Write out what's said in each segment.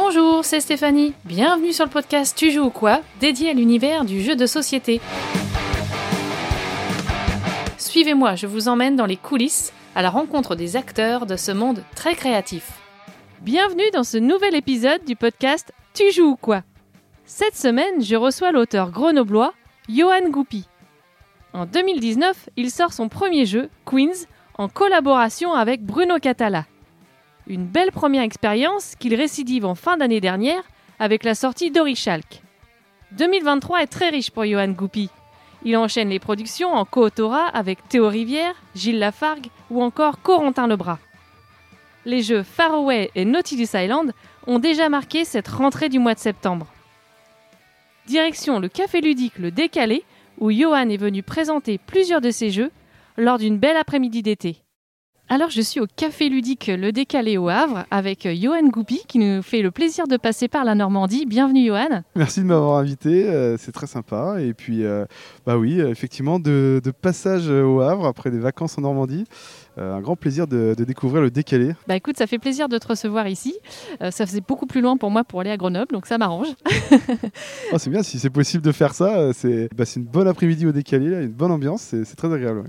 Bonjour, c'est Stéphanie. Bienvenue sur le podcast Tu joues ou quoi dédié à l'univers du jeu de société. Suivez-moi, je vous emmène dans les coulisses à la rencontre des acteurs de ce monde très créatif. Bienvenue dans ce nouvel épisode du podcast Tu joues ou quoi Cette semaine, je reçois l'auteur grenoblois Johan Goupy. En 2019, il sort son premier jeu, Queens, en collaboration avec Bruno Catala. Une belle première expérience qu'il récidive en fin d'année dernière avec la sortie d'Orichalk. 2023 est très riche pour Johan Goupy. Il enchaîne les productions en co-autorat avec Théo Rivière, Gilles Lafargue ou encore Corentin Lebras. Les jeux Faraway et Nautilus Island ont déjà marqué cette rentrée du mois de septembre. Direction le café ludique Le Décalé, où Johan est venu présenter plusieurs de ses jeux lors d'une belle après-midi d'été. Alors je suis au café ludique Le Décalé au Havre avec Johan Goupy qui nous fait le plaisir de passer par la Normandie. Bienvenue Johan. Merci de m'avoir invité, euh, c'est très sympa. Et puis, euh, bah oui, effectivement, de, passage au Havre après des vacances en Normandie. Euh, un grand plaisir de, découvrir le décalé. Bah écoute, ça fait plaisir de te recevoir ici. Euh, ça faisait beaucoup plus loin pour moi pour aller à Grenoble, donc ça m'arrange. oh, c'est bien, si c'est possible de faire ça, euh, c'est bah, une bonne après-midi au décalé, une bonne ambiance, c'est très agréable.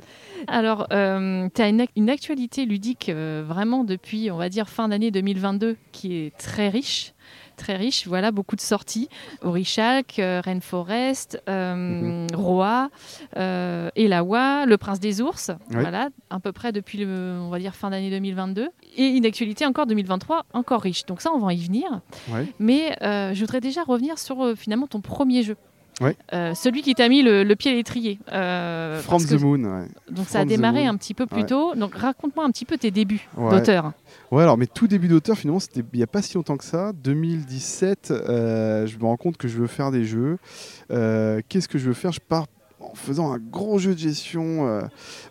Alors, tu as une, une, actualité ludique vraiment depuis, on va dire, fin d'année 2022 qui est très riche très riche. Voilà, beaucoup de sorties. Orichalk, euh, Rainforest, euh, mhm. Roa, euh, Elawa, Le Prince des Ours. Voilà, à peu près depuis, le, on va dire, fin d'année 2022. Et une actualité encore 2023, encore riche. Donc ça, on va y venir. Mais je voudrais déjà revenir sur finalement ton premier jeu. Euh, celui qui t'a mis le, pied à l'étrier. Euh, From the Moon. Donc ça a démarré un petit peu plus tôt. Donc raconte-moi un petit peu tes débuts d'auteur. Ouais, alors mes tout débuts d'auteur, finalement, c'était il n'y a pas si longtemps que ça. 2017, euh, je me rends compte que je veux faire des jeux. Qu'est-ce que je veux faire? Je pars en faisant un gros jeu de gestion. Euh,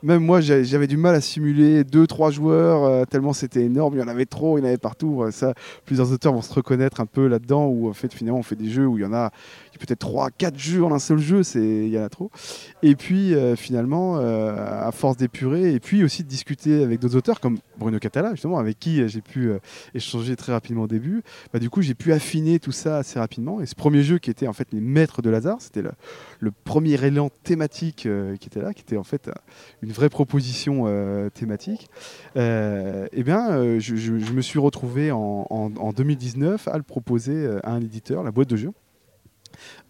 même moi, j'avais du mal à simuler 2-3 joueurs, euh, tellement c'était énorme. Il y en avait trop, il y en avait partout. Euh, ça, plusieurs auteurs vont se reconnaître un peu là-dedans, où en fait, finalement, on fait des jeux où il y en a peut-être 3, 4 jeux en un seul jeu, il y en a trop. Et puis, finalement, à force d'épurer, et puis aussi de discuter avec d'autres auteurs, comme Bruno Catala, justement, avec qui j'ai pu échanger très rapidement au début, bah, du coup, j'ai pu affiner tout ça assez rapidement. Et ce premier jeu qui était en fait les maîtres de Lazare, c'était le, premier élan thématique euh, qui était là, qui était en fait une vraie proposition euh, thématique, euh, eh bien, je, me suis retrouvé en, en, 2019 à le proposer à un éditeur, la boîte de jeu.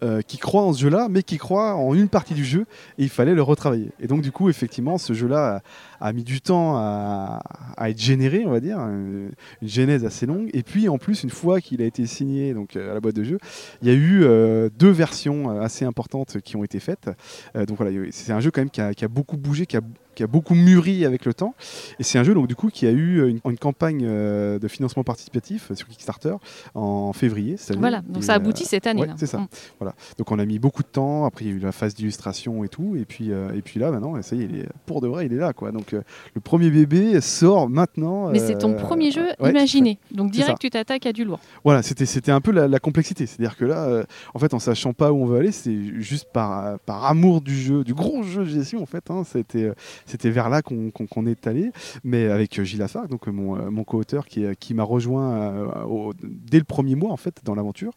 Euh, qui croit en ce jeu-là, mais qui croit en une partie du jeu, et il fallait le retravailler. Et donc, du coup, effectivement, ce jeu-là a, mis du temps à, être généré, on va dire, une, genèse assez longue. Et puis, en plus, une fois qu'il a été signé donc, à la boîte de jeu, il y a eu euh, deux versions assez importantes qui ont été faites. Euh, donc voilà, c'est un jeu quand même qui a, qui a beaucoup bougé, qui a qui a beaucoup mûri avec le temps. Et c'est un jeu donc du coup qui a eu une, campagne euh, de financement participatif sur Kickstarter en février. Voilà, donc ça aboutit cette année. c'est ça. Mm. Voilà. Donc on a mis beaucoup de temps. Après il y a eu la phase d'illustration et tout. Et puis euh, et puis là maintenant, ça y est, il est, pour de vrai, il est là quoi. Donc euh, le premier bébé sort maintenant. Mais c'est ton premier jeu imaginé. Donc direct tu t'attaques à du lourd. Voilà, c'était c'était un peu la, complexité. C'est-à-dire que là, en fait, en sachant pas où on veut aller, c'est juste par par amour du jeu, du gros jeu de gestion en fait. Hein, c'était c'était vers là qu'on est allé, mais avec Gilles Afar, donc mon, euh, mon co-auteur qui, qui m'a rejoint euh, dès le premier mois en fait dans l'aventure.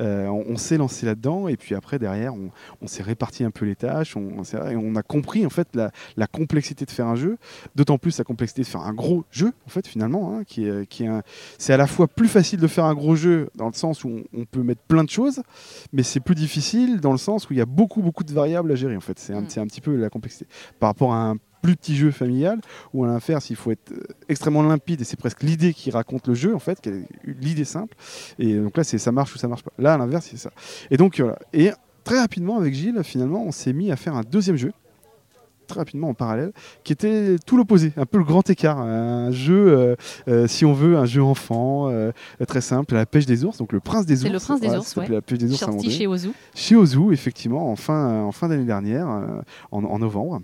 Euh, on, s'est lancé là-dedans et puis après derrière on, s'est réparti un peu les tâches, on, on a compris en fait la, complexité de faire un jeu, d'autant plus la complexité de faire un gros jeu en fait finalement, hein, qui est, qui est c'est à la fois plus facile de faire un gros jeu dans le sens où on, peut mettre plein de choses, mais c'est plus difficile dans le sens où il y a beaucoup beaucoup de variables à gérer en fait. C'est un, mm. un petit peu la complexité par rapport à un plus petit jeu familial, ou à l'inverse, il faut être euh, extrêmement limpide, et c'est presque l'idée qui raconte le jeu, en fait, l'idée simple. Et donc là, c'est ça marche ou ça marche pas. Là, à l'inverse, c'est ça. Et donc, voilà. Et très rapidement, avec Gilles, finalement, on s'est mis à faire un deuxième jeu très rapidement en parallèle, qui était tout l'opposé, un peu le grand écart, un jeu, euh, euh, si on veut, un jeu enfant, très simple, la pêche des ours, donc le prince des ours. C'est le prince des ours, ouais. La pêche des ours Sorti chez Ozu. Chez Ozu, effectivement, en fin, en fin d'année dernière, en, novembre.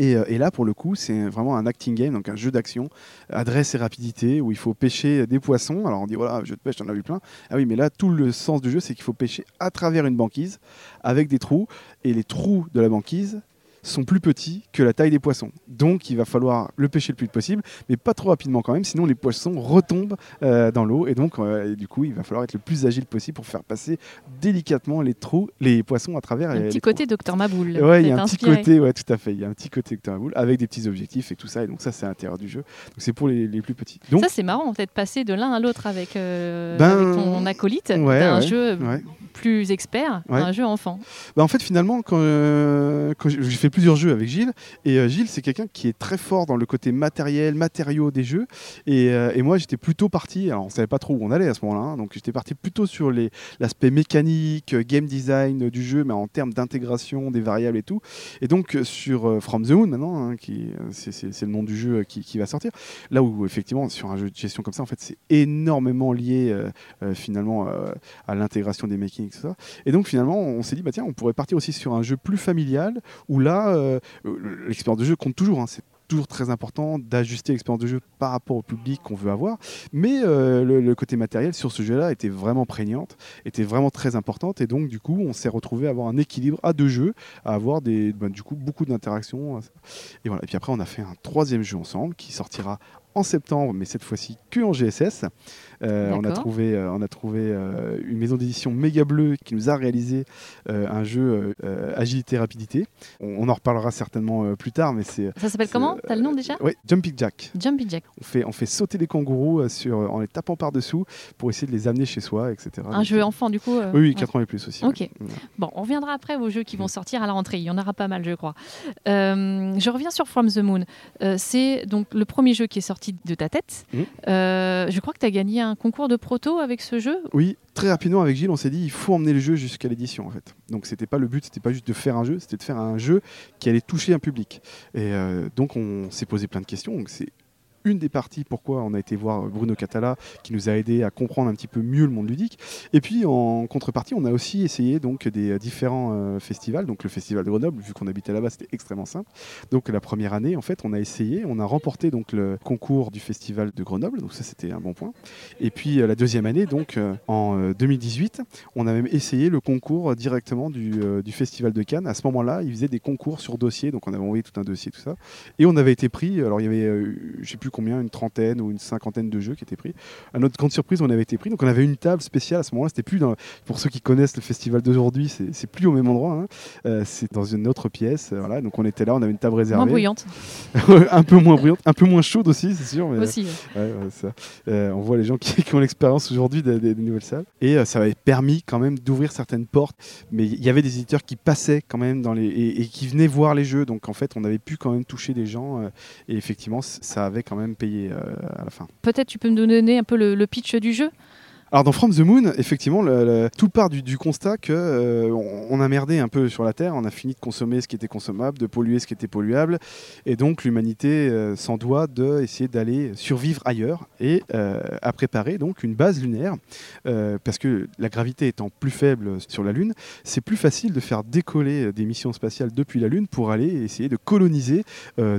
Euh, et, là, pour le coup, c'est vraiment un acting game, donc un jeu d'action, adresse et rapidité, où il faut pêcher des poissons. Alors on dit, voilà, jeu de pêche, t'en as vu plein. Ah oui, mais là, tout le sens du jeu, c'est qu'il faut pêcher à travers une banquise, avec des trous. Et les trous de la banquise sont plus petits que la taille des poissons. Donc il va falloir le pêcher le plus vite possible, mais pas trop rapidement quand même, sinon les poissons retombent euh, dans l'eau et donc euh, et du coup il va falloir être le plus agile possible pour faire passer délicatement les trous, les poissons à travers. Un les- petit les côté Docteur Maboul. Ouais, il y a un petit côté, ouais, tout à fait. Il y a un petit côté Docteur Maboul avec des petits objectifs et tout ça. Et donc ça, c'est à l'intérieur du jeu. Donc c'est pour les, les plus petits. Donc Ça, c'est marrant, peut-être passer de l'un à l'autre avec, euh, Ben, avec ton acolyte, ouais, d'un ouais, jeu ouais. plus expert à un jeu enfant. Bah, en fait, finalement, quand, quand j'ai j'ai plusieurs jeux avec Gilles, et euh, Gilles, c'est quelqu'un qui est très fort dans le côté matériel, matériaux des jeux, et, euh, et moi, j'étais plutôt parti, alors on savait pas trop où on allait à ce moment-là, hein, donc j'étais parti plutôt sur l'aspect mécanique, euh, game design du jeu, mais en termes d'intégration des variables et tout. Et donc, sur euh, From the Moon, maintenant, hein, qui, c'est le nom du jeu qui, qui va sortir, là où, effectivement, sur un jeu de gestion comme ça, en fait, c'est énormément lié, finalement, à l'intégration des mécaniques, tout. Et donc finalement, on s'est dit, bah tiens, on pourrait partir aussi sur un jeu plus familial, où là, euh, euh, l'expérience de jeu compte toujours. hein, c'est toujours très important d'ajuster l'expérience de jeu par rapport au public qu'on veut avoir. Mais euh, le, côté matériel sur ce jeu-là était vraiment prégnante, était vraiment très importante. Et donc, du coup, on s'est retrouvé à avoir un équilibre à deux jeux, à avoir coup, beaucoup d'interactions. Et voilà. Et puis après, on a fait un troisième jeu ensemble qui sortira en septembre, mais cette fois-ci que en GSS. Euh, on a trouvé, euh, on a trouvé euh, une maison d'édition méga bleue qui nous a réalisé euh, un jeu euh, euh, agilité rapidité. On, on en reparlera certainement euh, plus tard, mais c'est Ça s'appelle comment? Euh, T'as le nom déjà? ouais, Jumping Jack. Jumpy Jack. On fait, on fait sauter les kangourous euh, sur, en les tapant par dessous pour essayer de les amener chez soi, etc. Un Donc, jeu euh, enfant, du coup. euh, Oui, oui, ouais. 4 ans et plus aussi. Ok. ouais. Bon, on reviendra après aux jeux qui Mm. vont sortir à la rentrée. Il y en aura pas mal, je crois. Euh, je reviens sur From the Moon. Euh, c'est donc le premier jeu qui est sorti de ta tête. Mm. Euh, je crois que tu as gagné un concours de proto avec ce jeu. Oui, très rapidement avec Gilles, on s'est dit il faut emmener le jeu jusqu'à l'édition en fait. Donc c'était pas le but, c'était pas juste de faire un jeu, c'était de faire un jeu qui allait toucher un public. Et euh, donc on s'est posé plein de questions. C'est une des parties pourquoi on a été voir Bruno Catala qui nous a aidé à comprendre un petit peu mieux le monde ludique. Et puis en contrepartie, on a aussi essayé donc des différents euh, festivals. Donc le festival de Grenoble, vu qu'on habitait là-bas, c'était extrêmement simple. Donc la première année, en fait, on a essayé, on a remporté donc le concours du festival de Grenoble. Donc ça, c'était un bon point. Et puis euh, la deuxième année, donc euh, en euh, 2018, on a même essayé le concours directement du, festival de Cannes. À ce moment-là, ils faisaient des concours sur dossier, donc on avait envoyé tout un dossier, tout ça. Et on avait été pris, alors il y avait, je sais plus combien, une trentaine ou une cinquantaine de jeux qui étaient pris. À notre grande surprise, on avait été pris, donc on avait une table spéciale à ce moment-là. C'était plus dans, pour ceux qui connaissent le festival d'aujourd'hui, c'est c'est plus au même endroit. hein. Euh, c'est dans une autre pièce. euh, voilà, donc on était là, on avait une table réservée. Moins bruyante un peu moins bruyante, un peu moins chaude aussi, c'est sûr. Mais, aussi. Ouais, ouais, ça. Euh, on voit les gens qui, qui ont l'expérience aujourd'hui des, des- des nouvelles salles. Et euh, ça avait permis quand même d'ouvrir certaines portes. Mais il y avait des éditeurs qui passaient quand même dans les et, et qui venaient voir les jeux. Donc en fait, on avait pu quand même toucher des gens. et effectivement, ça avait quand même euh. Peut-être tu peux me donner un peu le pitch du jeu? Alors dans From the Moon, effectivement, tout part du, constat que euh, on, a merdé un peu sur la Terre, on a fini de consommer ce qui était consommable, de polluer ce qui était polluable, et donc l'humanité euh, s'en doit d'essayer d'aller survivre ailleurs et euh, à préparer donc une base lunaire, euh, parce que la gravité étant plus faible sur la Lune, c'est plus facile de faire décoller des missions spatiales depuis la Lune pour aller essayer de coloniser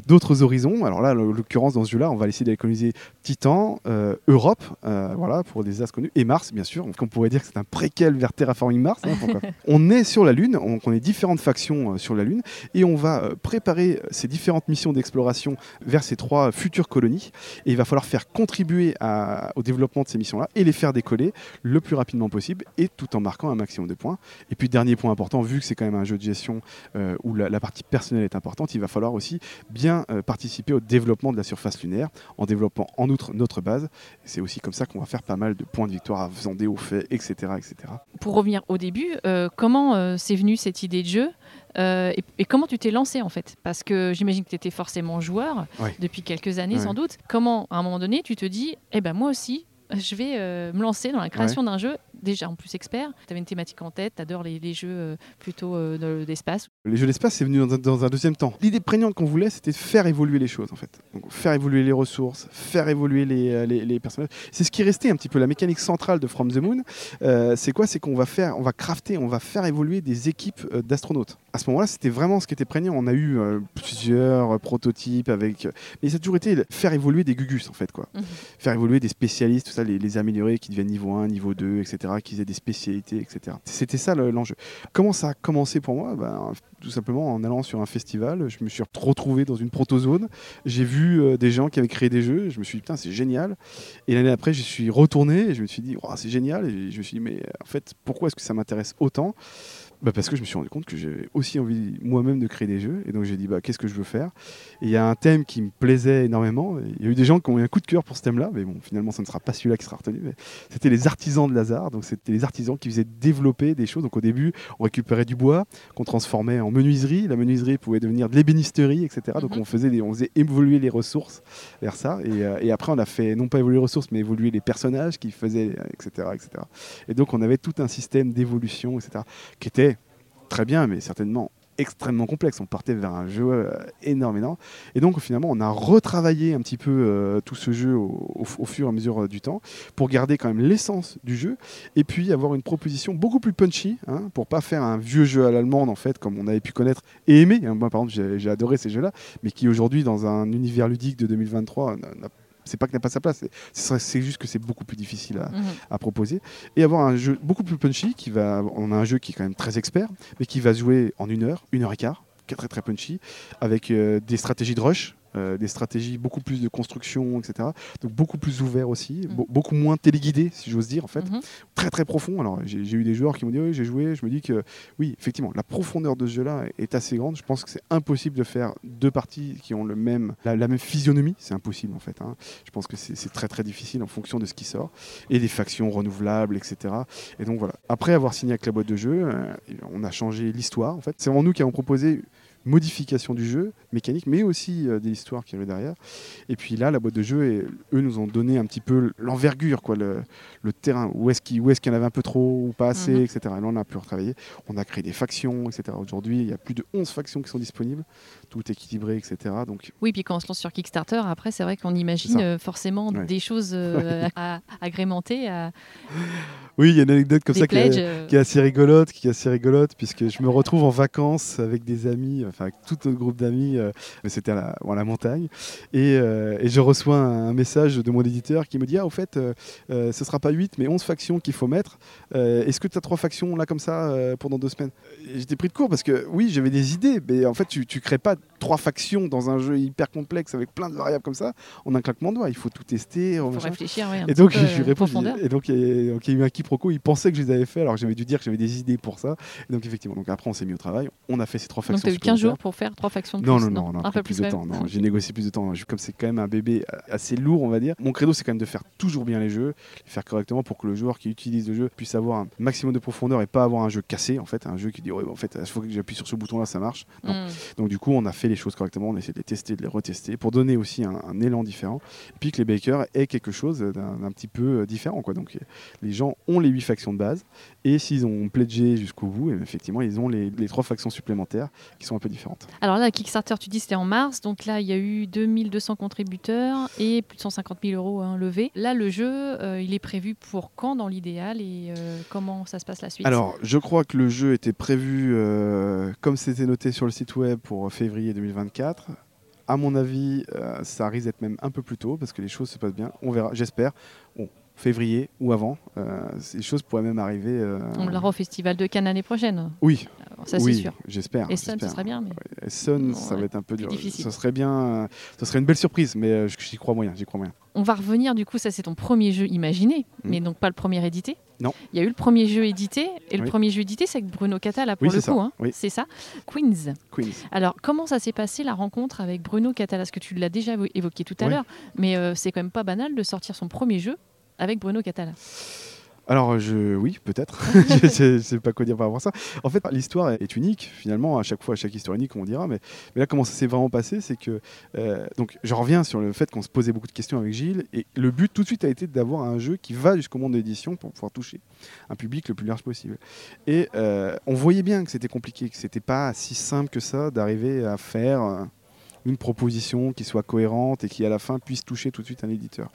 d'autres horizons. Alors là, en l'occurrence dans ce jeu-là, on va essayer d'aller coloniser Titan, Europe, voilà, pour des astres connus, Mars, bien sûr. Donc on pourrait dire que c'est un préquel vers Terraforming Mars. hein, on est sur la Lune, on, on est différentes factions euh, sur la Lune, et on va euh, préparer ces différentes missions d'exploration vers ces trois futures colonies. Et il va falloir faire contribuer au développement de ces missions-là et les faire décoller le plus rapidement possible, et tout en marquant un maximum de points. Et puis dernier point important, vu que c'est quand même un jeu de gestion euh, où la, partie personnelle est importante, il va falloir aussi bien euh, participer au développement de la surface lunaire, en développant en outre notre base. Et C'est aussi comme ça qu'on va faire pas mal de points de victoire à hauts faits, etc. etc. Pour revenir au début, euh, comment euh, c'est venu cette idée de jeu Euh, et, et comment tu t'es lancé en fait? Parce que j'imagine que tu étais forcément joueur Ouais. depuis quelques années Ouais. sans doute. Comment à un moment donné tu te dis, eh ben moi aussi, je vais euh, me lancer dans la création d'un jeu déjà en plus expert. Tu avais une thématique en tête, tu adores les, les jeux euh, plutôt euh, de- d'espace. Les jeux d'espace, c'est venu dans un, dans un deuxième temps. L'idée prégnante qu'on voulait, c'était de faire évoluer les choses, en fait. Donc, faire évoluer les ressources, faire évoluer les, euh, les- les personnages. C'est ce qui est resté un petit peu la mécanique centrale de From the Moon. Euh, c'est quoi? C'est qu'on va faire, on va crafter, on va faire évoluer des équipes d'astronautes. à ce moment-là, c'était vraiment ce qui était prégnant. On a eu euh, plusieurs prototypes avec, mais ça a toujours été faire évoluer des gugus en fait quoi, Mhm. faire évoluer des spécialistes, tout ça, les, les améliorer, qui deviennent niveau 1, niveau 2, etc., qu'ils aient des spécialités, etc. C'était ça le- l'enjeu. Comment ça a commencé pour moi? Ben, Tout simplement en allant sur un festival, je me suis retrouvé dans une protozone. J'ai vu euh, des gens qui avaient créé des jeux. Je me suis dit putain c'est génial. Et l'année après, je suis retourné et je me suis dit c'est génial. Et je me suis dit mais en fait pourquoi est-ce que ça m'intéresse autant? Bah parce que je me suis rendu compte que j'avais aussi envie moi-même de créer des jeux. Et donc j'ai dit, bah, qu'est-ce que je veux faire? Et il y a un thème qui me plaisait énormément. Il y a eu des gens qui ont eu un coup de cœur pour ce thème-là. Mais bon, finalement, ça ne sera pas celui-là qui sera retenu. Mais c'était les artisans de Lazare. Donc c'était les artisans qui faisaient développer des choses. Donc au début, on récupérait du bois qu'on transformait en menuiserie. La menuiserie pouvait devenir de l'ébénisterie, etc. Donc Mhm. on, faisait des- on faisait évoluer les ressources vers ça. Et, euh, et après, on a fait non pas évoluer les ressources, mais évoluer les personnages qui faisaient, etc., etc. Et donc on avait tout un système d'évolution, etc., qui était très bien, mais certainement extrêmement complexe. On partait vers un jeu euh, énorme, énorme. Et donc finalement, on a retravaillé un petit peu euh, tout ce jeu au, fur et à mesure euh, du temps pour garder quand même l'essence du jeu et puis avoir une proposition beaucoup plus punchy hein, pour pas faire un vieux jeu à l'allemande en fait comme on avait pu connaître et aimer. hein. Moi par exemple, j'ai adoré ces jeux-là, mais qui aujourd'hui dans un univers ludique de 2023 n'a- n'a- c'est pas qu'il n'a pas sa place, c'est- juste que c'est beaucoup plus difficile à, Mhm. à proposer et avoir un jeu beaucoup plus punchy qui va on a un jeu qui est quand même très expert mais qui va jouer en une heure une heure et quart qui est très très punchy avec euh, des stratégies de rush euh, des stratégies beaucoup plus de construction etc donc beaucoup plus ouvert aussi be- beaucoup moins téléguidé si j'ose dire en fait Mhm. très très profond alors j'ai eu des joueurs qui m'ont dit oui j'ai joué je me dis que oui effectivement la profondeur de ce jeu là est assez grande je pense que c'est impossible de faire deux parties qui ont le même la, la même physionomie c'est impossible en fait hein. je pense que c'est très très difficile en fonction de ce qui sort et des factions renouvelables, etc. Et donc voilà. Après avoir signé avec la boîte de jeu, euh, on a changé l'histoire. En fait, c'est vraiment nous qui avons proposé modification du jeu mécanique, mais aussi euh, des histoires qui arrivaient derrière. Et puis là, la boîte de jeu, et, eux nous ont donné un petit peu l'envergure, quoi, le, le terrain. Où est-ce qu'il qu'il y en avait un peu trop ou pas assez, Mhm. etc. Et là, on a pu retravailler. On a créé des factions, etc. Aujourd'hui, il y a plus de 11 factions qui sont disponibles, tout équilibré, etc. Donc Oui, puis quand on se lance sur Kickstarter, après, c'est vrai qu'on imagine euh, forcément Ouais. des choses euh, à, à agrémenter, à, oui, il y a une anecdote comme des ça qui est- euh, qui est assez rigolote, qui est assez rigolote, puisque je me retrouve en vacances avec des amis, enfin avec tout notre groupe d'amis, euh, mais c'était à la, bon, à la montagne, et, euh, et je reçois un, message de mon éditeur qui me dit ah au fait, euh, ce sera pas 8 mais 11 factions qu'il faut mettre. Est-ce que tu as trois factions là comme ça pendant deux semaines? J'étais pris de court parce que oui j'avais des idées, mais en fait tu, tu crées pas trois factions dans un jeu hyper complexe avec plein de variables comme ça en un claquement de doigts. Il faut tout tester. faut machin. réfléchir, ouais, un Et donc, je lui profondeur. et donc, il y a- il eu un quiproquo. Il pensait que je les avais fait, alors que j'avais dû dire que j'avais des idées pour ça. Et donc, effectivement, donc après, on s'est mis au travail. On a fait ces trois Donc, factions. tu as eu 15 jours pour faire trois factions de Non, plus. non, non, non, un peu plus, plus, de temps. Non, j'ai négocié plus de temps. Comme c'est quand même un bébé assez lourd, on va dire. Mon credo, c'est quand même de faire toujours bien les jeux, les faire correctement pour que le joueur qui utilise le jeu puisse avoir un maximum de profondeur et pas avoir un jeu cassé, en fait, un jeu qui dit ouais, en fait, il faut que j'appuie sur ce bouton-là, ça marche. Non. Mm. Donc du coup, on a fait les choses correctement, on a essayé de les tester, de les retester, pour donner aussi un, un élan différent, et puis que les bakers aient quelque chose d'un petit peu euh, différent. Quoi. Donc les gens ont les huit factions de base, et s'ils ont pledgé jusqu'au bout, et effectivement, ils ont les, les trois factions supplémentaires qui sont un peu différentes. Alors là, Kickstarter, tu dis c'était en mars, donc là il y a eu 2200 contributeurs et plus de 150 000 euros hein, levés. Là, le jeu, euh, il est prévu pour quand dans l'idéal et euh, comment ça se passe la suite? Alors, je crois que le jeu était prévu, euh, comme c'était noté sur le site web, pour février 2024. À mon avis, euh, ça risque d'être même un peu plus tôt parce que les choses se passent bien. On verra, j'espère. Bon, février ou avant. Euh, ces choses pourraient même arriver. euh, On l'aura au Festival de Cannes l'année prochaine, Oui, ça c'est oui, sûr. j'espère. Et Sun, ce serait bien, mais Bon, ça ouais, va être un peu dur. difficile. Ça serait bien, euh, ça serait une belle surprise, mais euh, j'y crois moyen, j'y crois moyen. on va revenir du coup, ça c'est ton premier jeu imaginé, Mm. mais donc pas le premier édité. Non. Il y a eu le premier jeu édité, et le Oui. premier jeu édité c'est avec Bruno Catala pour Oui, le coup. hein. oui. C'est ça. Queens. Queens. Alors, comment ça s'est passé la rencontre avec Bruno Catala? Parce que tu l'as déjà évo- évoqué tout à l'heure, mais euh, c'est quand même pas banal de sortir son premier jeu avec Bruno Catala. Alors, je, oui, peut-être. je je sais pas quoi dire par rapport à ça. En fait, l'histoire est unique, finalement. À chaque fois, à chaque histoire unique, on dira. Mais, mais là, comment ça s'est vraiment passé C'est que. euh, donc, je reviens sur le fait qu'on se posait beaucoup de questions avec Gilles. Et le but, tout de suite, a été d'avoir un jeu qui va jusqu'au monde de l'édition pour pouvoir toucher un public le plus large possible. Et euh, on voyait bien que c'était compliqué, que c'était pas si simple que ça d'arriver à faire. Une proposition qui soit cohérente et qui à la fin puisse toucher tout de suite un éditeur.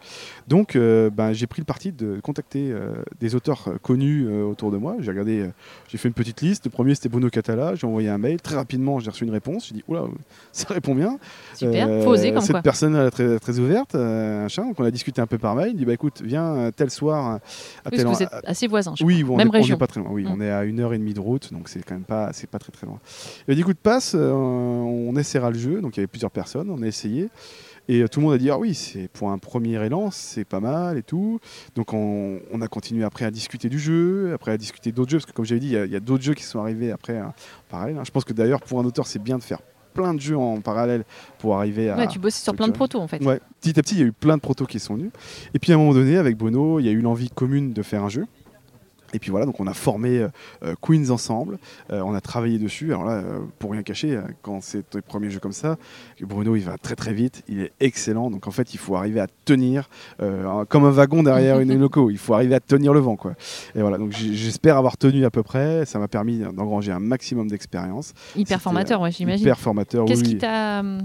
Donc euh, ben, j'ai pris le parti de contacter euh, des auteurs euh, connus euh, autour de moi. J'ai regardé, j'ai fait une petite liste. Le premier c'était Bruno Catala, j'ai envoyé un mail. Très rapidement j'ai reçu une réponse. J'ai dit oula, ça répond bien. Super, faut oser comme cette quoi. personne très, très ouverte, euh, machin. donc on a discuté un peu par mail. Il dit bah écoute, viens tel soir à Parce tel que en- vous êtes assez voisins. je oui, on Même est, on est région. pas très loin. Oui, Mm. on est à une heure et demie de route, donc c'est quand même pas, c'est pas très très loin. Il dit écoute, passe, on essaiera le jeu. Donc il y avait plusieurs personnes, on a essayé. Et euh, tout le monde a dit ah oui, c'est pour un premier élan, c'est pas mal et tout. Donc on, on a continué après à discuter du jeu, après à discuter d'autres jeux, parce que comme j'avais dit, il y a, d'autres jeux qui sont arrivés après hein, en parallèle. hein. Je pense que d'ailleurs pour un auteur, c'est bien de faire plein de jeux en parallèle pour arriver à, Ouais, tu bossais sur plein de protos en fait. Ouais, petit à petit, il y a eu plein de protos qui sont venus. Et puis à un moment donné, avec Bruno, il y a eu l'envie commune de faire un jeu. Et puis voilà, donc on a formé euh, euh, Queens ensemble, euh, on a travaillé dessus. Alors là, pour rien cacher, euh, quand c'est tes premiers jeux comme ça, Bruno il va très très vite, il est excellent. Donc en fait, il faut arriver à tenir comme un wagon derrière une loco. Il faut arriver à tenir le vent, quoi. Et voilà, donc j'espère avoir tenu à peu près. Ça m'a permis d'engranger un maximum d'expérience. Hyper formateur, ouais, j'imagine. Hyper formateur. Qu'est-ce oui, qui t'a hum,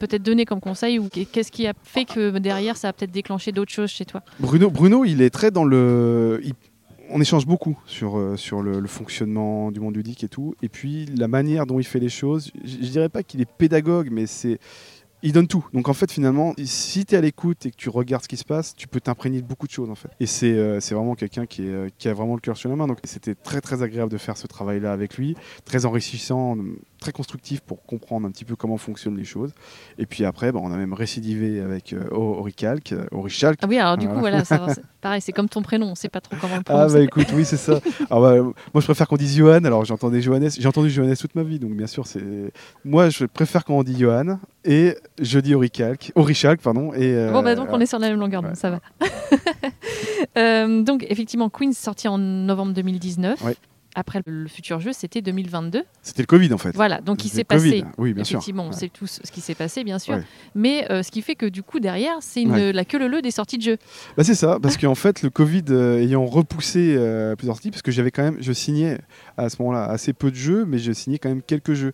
peut-être donné comme conseil ou qu'est-ce qui a fait que derrière ça a peut-être déclenché d'autres choses chez toi? Bruno, Bruno, il est très dans le. il- on échange beaucoup sur, euh, sur le, fonctionnement du monde ludique et tout. Et puis la manière dont il fait les choses, je, je dirais pas qu'il est pédagogue, mais c'est. Il donne tout. Donc en fait, finalement, si tu es à l'écoute et que tu regardes ce qui se passe, tu peux t'imprégner de beaucoup de choses en fait. Et c'est euh, vraiment quelqu'un qui, euh, qui a vraiment le cœur sur la main. Donc c'était très très agréable de faire ce travail-là avec lui, très enrichissant, très constructif pour comprendre un petit peu comment fonctionnent les choses. Et puis après, bah, on a même récidivé avec euh, Oricalc, euh, Orichalc, Ah oui, alors du coup, Voilà. ça- pareil, c'est comme ton prénom, on sait pas trop comment le Ah prononcer. bah écoute, oui c'est ça. Alors, bah, moi je préfère qu'on dise Johan, alors j'entendais Johannes, j'ai entendu Johannes toute ma vie, donc bien sûr c'est... Moi je préfère quand on dit Johan, et je dis Oricalc, Orichalc pardon, et... euh, Bon, bah donc on est sur la même longueur, ouais. ça va. Euh, donc, effectivement, Queen sorti en novembre 2019. Ouais. Après, le futur jeu, c'était 2022. C'était le Covid en fait. Voilà, donc il s'est passé. Oui bien sûr. Effectivement, on Ouais. sait tous ce qui s'est passé, bien sûr. Ouais. Mais euh, ce qui fait que du coup, derrière, c'est Ouais. la queue le le des sorties de jeux. Bah, c'est ça, parce qu'en fait, le Covid euh, ayant repoussé euh, plusieurs types, parce que j'avais quand même, je signais à ce moment-là assez peu de jeux, mais je signais quand même quelques jeux.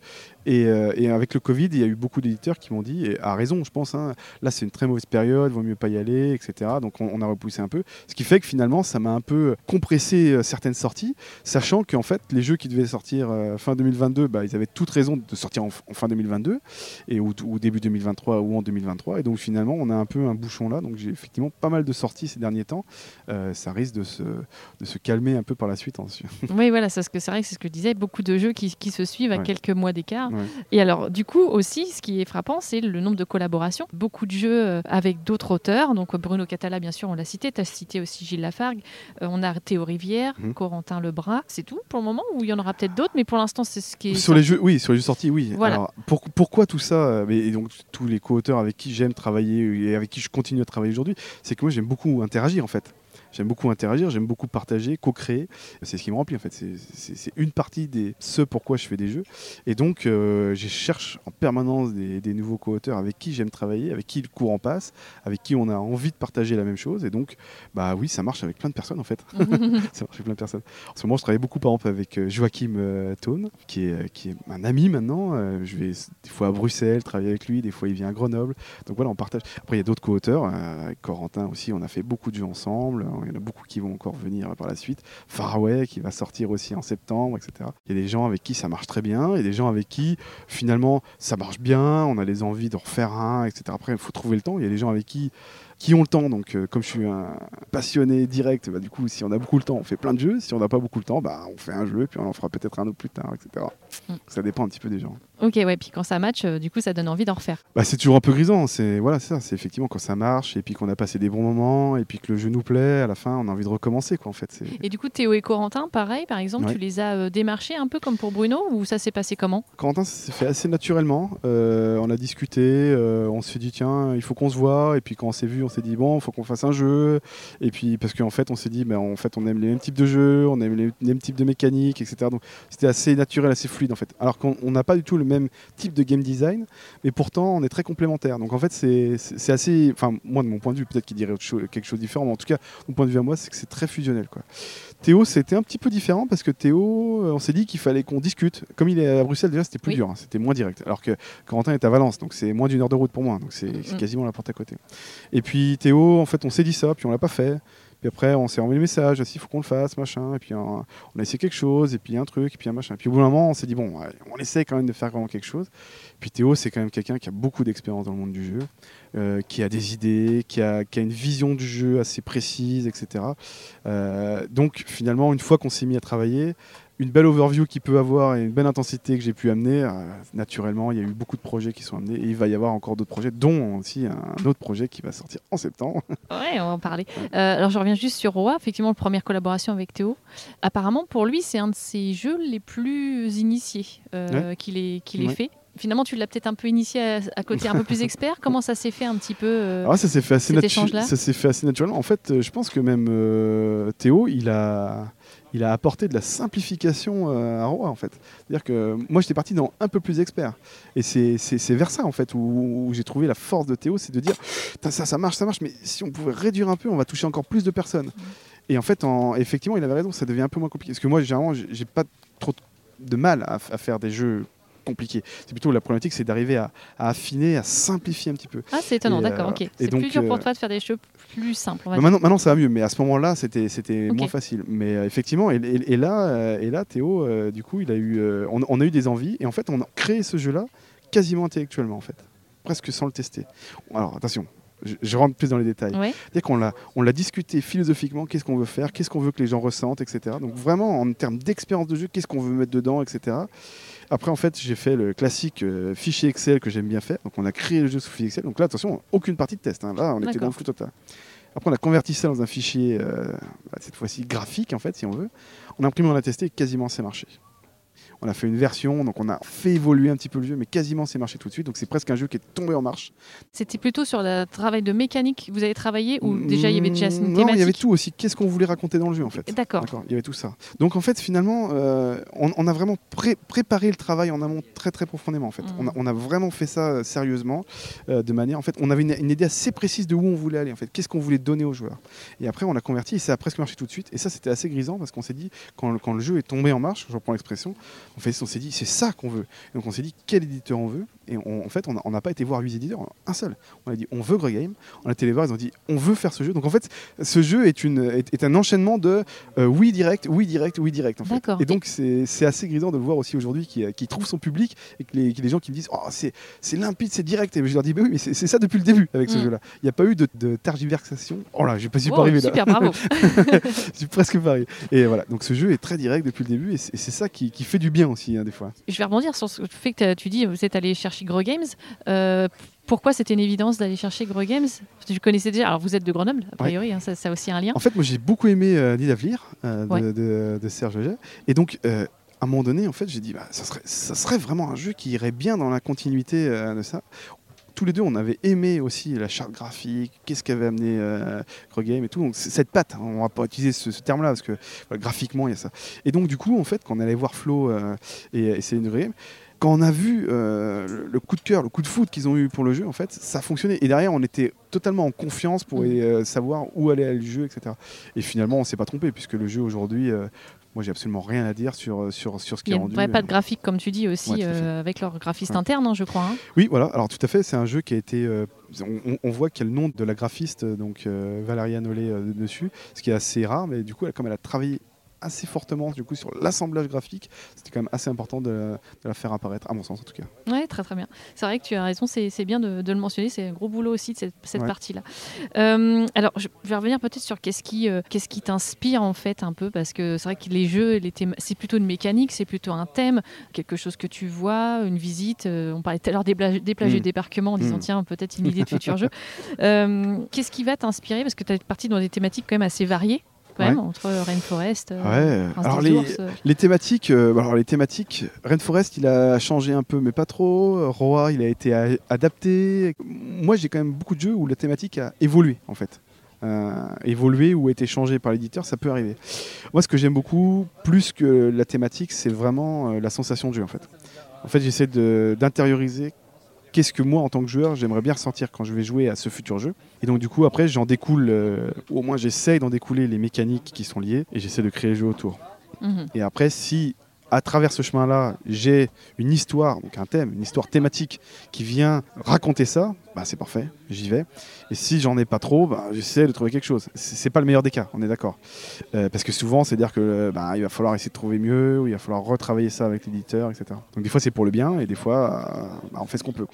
Et, euh, et avec le Covid, il y a eu beaucoup d'éditeurs qui m'ont dit, et à raison, je pense, hein, là c'est une très mauvaise période, vaut mieux pas y aller, etc. Donc on, on a repoussé un peu. Ce qui fait que finalement, ça m'a un peu compressé euh, certaines sorties, sachant qu'en fait, les jeux qui devaient sortir euh, fin 2022, bah, ils avaient toute raison de sortir en, en fin 2022, et ou, ou début 2023 ou en 2023. Et donc finalement, on a un peu un bouchon là. Donc j'ai effectivement pas mal de sorties ces derniers temps. Euh, ça risque de se, de se calmer un peu par la suite. ensuite. oui, voilà, c'est ce que c'est vrai que c'est ce que je disais. Beaucoup de jeux qui, qui se suivent à Ouais. quelques mois d'écart. Ouais. Et alors, du coup, aussi, ce qui est frappant, c'est le nombre de collaborations. Beaucoup de jeux euh, avec d'autres auteurs. Donc, euh, Bruno Catala, bien sûr, on l'a cité. Tu as cité aussi Gilles Lafargue. Euh, on a Théo Rivière, Mhm. Corentin Lebras. C'est tout pour le moment Ou il y en aura peut-être d'autres? Mais pour l'instant, c'est ce qui est. Sur les jeux, oui, sur les jeux sortis, oui. Voilà. Alors, pour- pourquoi tout ça Et donc tous les co-auteurs avec qui j'aime travailler et avec qui je continue à travailler aujourd'hui, c'est que moi j'aime beaucoup interagir en fait. J'aime beaucoup interagir, j'aime beaucoup partager, co-créer. C'est ce qui me remplit en fait. C'est- une partie des ce pourquoi je fais des jeux. Et donc euh, je cherche en permanence des, des nouveaux co-auteurs avec qui j'aime travailler, avec qui le courant passe, avec qui on a envie de partager la même chose. Et donc, bah oui, ça marche avec plein de personnes en fait. ça marche avec plein de personnes. En ce moment, je travaille beaucoup par exemple avec euh, Joachim euh, Thone, qui est, euh, qui est un ami maintenant. Euh, je vais des fois à Bruxelles travailler avec lui, des fois il vient à Grenoble. Donc voilà, on partage. Après, il y a d'autres co-auteurs. Corentin aussi, on a fait beaucoup de jeux ensemble. Il y en a beaucoup qui vont encore venir par la suite. Faraway qui va sortir aussi en septembre, etc. Il y a des gens avec qui ça marche très bien et des gens avec qui finalement ça marche bien. On a les envies de refaire un, etc. Après, il faut trouver le temps. Il y a des gens avec qui qui ont le temps. Donc, euh, comme je suis un passionné direct, bah, du coup, si on a beaucoup le temps, on fait plein de jeux. Si on n'a pas beaucoup le temps, bah, on fait un jeu, puis on en fera peut-être un autre plus tard, etc. Mm. Ça dépend un petit peu des gens. Ok, ouais, puis quand ça match, euh, du coup, ça donne envie d'en refaire. Bah, c'est toujours un peu grisant. C'est voilà, c'est ça. C'est effectivement quand ça marche, et puis qu'on a passé des bons moments, et puis que le jeu nous plaît. À la fin, on a envie de recommencer, quoi. En fait. Et du coup, Théo et Corentin, pareil, par exemple, Ouais. tu les as euh, démarchés un peu comme pour Bruno ou ça s'est passé comment? Corentin, ça s'est fait assez naturellement. On a discuté, on s'est dit tiens, il faut qu'on se voit. Et puis quand on s'est vu, on s'est dit bon, il faut qu'on fasse un jeu. Et puis parce qu'en fait, on s'est dit, ben, en fait, on aime les mêmes types de jeux, on aime les mêmes types de mécaniques, etc. Donc c'était assez naturel, assez fluide en fait. Alors qu'on n'a pas du tout le même type de game design, mais pourtant on est très complémentaires. Donc en fait, c'est assez, enfin moi de mon point de vue, peut-être qu'il dirait quelque chose de différent, mais en tout cas, mon point de vue à moi, c'est que c'est très fusionnel quoi. Théo, c'était un petit peu différent parce que Théo, euh, on s'est dit qu'il fallait qu'on discute. Comme il est à Bruxelles, déjà, c'était plus dur, hein, c'était moins direct. Alors que Corentin est à Valence, donc c'est moins d'une heure de route pour moi, donc c'est mm. quasiment la porte à côté. Et puis Théo, en fait, on s'est dit ça, puis on l'a pas fait. Puis après, on s'est envoyé le message, il faut qu'on le fasse, machin. Et puis on a essayé quelque chose, et puis un truc, et puis un machin. Puis au bout d'un moment, on s'est dit, bon, on essaie quand même de faire vraiment quelque chose. Puis Théo, c'est quand même quelqu'un qui a beaucoup d'expérience dans le monde du jeu, euh, qui a des idées, qui a, qui a, une vision du jeu assez précise, etc. Euh, donc finalement, une fois qu'on s'est mis à travailler, une belle overview qu'il peut avoir et une belle intensité que j'ai pu amener, euh, naturellement, il y a eu beaucoup de projets qui sont amenés et il va y avoir encore d'autres projets, dont aussi un autre projet qui va sortir en septembre. Ouais, on va en parler. Euh, alors je reviens juste sur Roa, effectivement, la première collaboration avec Théo. Apparemment, pour lui, c'est un de ses jeux les plus initiés euh, qu'il ait, fait finalement, tu l'as peut-être un peu initié à, côté un peu plus expert. Comment ça s'est fait un petit peu ah, Ça s'est fait, assez ça s'est fait assez naturellement. En fait, je pense que même Théo, il a, il a apporté de la simplification euh, à Roa en fait. C'est-à-dire que moi j'étais parti dans un peu plus expert. Et c'est vers ça en fait où, j'ai trouvé la force de Théo, c'est de dire ça ça marche, ça marche, mais si on pouvait réduire un peu, on va toucher encore plus de personnes. Et en fait, en, effectivement, il avait raison, ça devient un peu moins compliqué. Parce que moi, généralement, j'ai pas trop de mal à faire des jeux compliqué. C'est plutôt la problématique, c'est d'arriver à, affiner, à simplifier un petit peu. Ah, c'est étonnant, d'accord, ok. C'est plus dur pour euh, toi de faire des choses plus simples. Bah, maintenant, maintenant, ça va mieux, mais à ce moment-là, c'était c'était moins facile. Mais euh, effectivement, et, là, euh, et là, Théo, du coup, il a eu, on, a eu des envies, et en fait, on a créé ce jeu-là quasiment intellectuellement, en fait, presque sans le tester. Alors attention, je, rentre plus dans les détails. cest qu'on l'a, on l'a discuté philosophiquement, qu'est-ce qu'on veut faire, qu'est-ce qu'on veut que les gens ressentent, etc. Donc vraiment, en termes d'expérience de jeu, qu'est-ce qu'on veut mettre dedans, etc. Après, en fait, j'ai fait le classique euh, fichier Excel que j'aime bien faire. Donc, on a créé le jeu sous fichier Excel. Donc là, attention, aucune partie de test. Hein. Là, on était dans le flou total. Après, on a converti ça dans un fichier, euh, bah, cette fois-ci graphique, en fait, si on veut. On a imprimé, on a testé, et quasiment c'est marché on a fait une version, donc on a fait évoluer un petit peu le jeu, mais quasiment c'est marché tout de suite. Donc c'est presque un jeu qui est tombé en marche. C'était plutôt sur le travail de mécanique que vous avez travaillé ou déjà il y avait déjà une thématique Non, il y avait tout aussi. Qu'est-ce qu'on voulait raconter dans le jeu en fait? D'accord. Il y avait tout ça. Donc en fait finalement, euh, on, a vraiment préparé le travail en amont très très profondément en fait. Mm. On, a, vraiment fait ça euh, sérieusement, euh, de manière en fait, on avait une, idée assez précise de où on voulait aller en fait. Qu'est-ce qu'on voulait donner aux joueurs? Et après on a converti et ça a presque marché tout de suite. Et ça c'était assez grisant parce qu'on s'est dit quand, quand, le jeu est tombé en marche, je reprends l'expression, on, fait, on s'est dit c'est ça qu'on veut. donc on s'est dit quel éditeur on veut? Et en fait, on n'a pas été voir huit éditeurs, un seul. On a dit on veut Game. On a été les voir, ils ont dit on veut faire ce jeu. Donc en fait, ce jeu est, une, est, un enchaînement de euh, oui direct, oui direct, oui direct. En fait. Et donc c'est assez grisant de le voir aussi aujourd'hui qui, qui, trouve son public et que les, les gens qui me disent oh, c'est limpide, c'est direct. Et je leur dis oui, mais c'est ça depuis le début avec ce mm. jeu-là. Il n'y a pas eu de, de tergiversation. Oh là, j'ai pas suis pas arrivé là. Super, bravo. je suis presque pas arrivé. Et voilà, donc ce jeu est très direct depuis le début et c'est ça qui, qui, fait du bien aussi hein, des fois. Je vais rebondir sur ce fait que tu dis vous êtes allé chercher Gros Games. Euh, pourquoi c'était une évidence d'aller chercher Gros Games? Je connaissais déjà. Alors vous êtes de Grenoble, a priori, hein, ça, a aussi un lien. En fait, moi j'ai beaucoup aimé euh, Nid euh, de, Serge Auger. Et donc, à un moment donné, en fait, j'ai dit, bah, ça, serait, ça serait vraiment un jeu qui irait bien dans la continuité de ça tous les deux, on avait aimé aussi la charte graphique, qu'est-ce qu'avait amené euh, Game et tout. Donc cette patte, hein, on va pas utiliser ce, terme-là parce que graphiquement il y a ça. Et donc du coup, en fait, quand on allait voir Flo et, et Céline Game, quand on a vu euh, le coup de cœur, le coup de foot qu'ils ont eu pour le jeu, en fait, ça fonctionnait. Et derrière, on était totalement en confiance pour mm. euh, savoir où allait le jeu, etc. Et finalement, on s'est pas trompé, puisque le jeu aujourd'hui, euh, moi, j'ai absolument rien à dire sur, sur, sur ce qui est rendu. Il n'y a pas de graphique, comme tu dis aussi, avec leur graphiste interne, hein, je crois. Hein. Oui, voilà. Alors, tout à fait, c'est un jeu qui a été. On, voit qu'il y a le nom de la graphiste, donc Valéria Nollet, dessus, ce qui est assez rare, mais du coup, comme elle a travaillé assez fortement du coup sur l'assemblage graphique. C'était quand même assez important de, la faire apparaître, à mon sens en tout cas. Oui, très très bien. C'est vrai que tu as raison, c'est bien de, le mentionner, c'est un gros boulot aussi de cette, partie-là. Euh, alors, je vais revenir peut-être sur qu'est-ce qui, euh, qu'est-ce qui t'inspire en fait un peu, parce que c'est vrai que les jeux, c'est plutôt une mécanique, c'est plutôt un thème, quelque chose que tu vois, une visite. Euh, on parlait tout à l'heure des, des plages de mm. débarquement en disant mm. tiens, peut-être une idée de futur jeu. qu'est-ce qui va t'inspirer? Parce que tu es parti dans des thématiques quand même assez variées. Quand même entre Rainforest. ouais. Alors les, les, thématiques, alors les thématiques, Rainforest il a changé un peu, mais pas trop. Roa il a été adapté. Moi j'ai quand même beaucoup de jeux où la thématique a évolué en fait. évolué ou a été changé par l'éditeur, ça peut arriver. Moi, ce que j'aime beaucoup, plus que la thématique, c'est vraiment la sensation de jeu en fait. En fait, j'essaie d'intérioriser qu'est-ce que moi, en tant que joueur, j'aimerais bien ressentir quand je vais jouer à ce futur jeu. Et donc, du coup, après, j'en découle, euh, au moins j'essaye d'en découler les mécaniques qui sont liées et j'essaie de créer le jeu autour. Mhm. Et après, si à travers ce chemin-là, j'ai une histoire, donc un thème, une histoire thématique qui vient raconter ça, bah c'est parfait, j'y vais. Et si j'en ai pas trop, bah, j'essaie de trouver quelque chose. C'est pas le meilleur des cas, on est d'accord. Euh, parce que souvent, c'est dire que bah, il va falloir essayer de trouver mieux, ou il va falloir retravailler ça avec l'éditeur, etc. Donc des fois c'est pour le bien, et des fois euh, bah, on fait ce qu'on peut.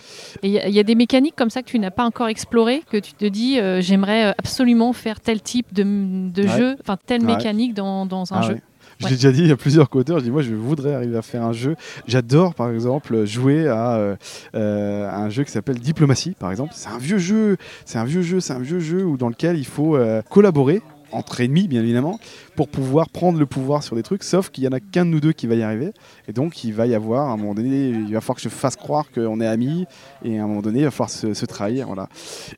Et il y, a des mécaniques comme ça que tu n'as pas encore explorées, que tu te dis euh, j'aimerais absolument faire tel type de, jeu, enfin telle mécanique dans, un ah jeu? Je l'ai déjà dit à plusieurs côtés. Je dis moi, je voudrais arriver à faire un jeu. J'adore, par exemple, jouer à, euh, euh, un jeu qui s'appelle Diplomatie, par exemple. C'est un vieux jeu. C'est un vieux jeu. C'est un vieux jeu où dans lequel il faut euh, collaborer entre ennemis, bien évidemment, pour pouvoir prendre le pouvoir sur des trucs, sauf qu'il y en a qu'un de nous deux qui va y arriver. Et donc, il va y avoir, à un moment donné, il va falloir que je fasse croire qu'on est amis, et à un moment donné, il va falloir se, trahir. Voilà.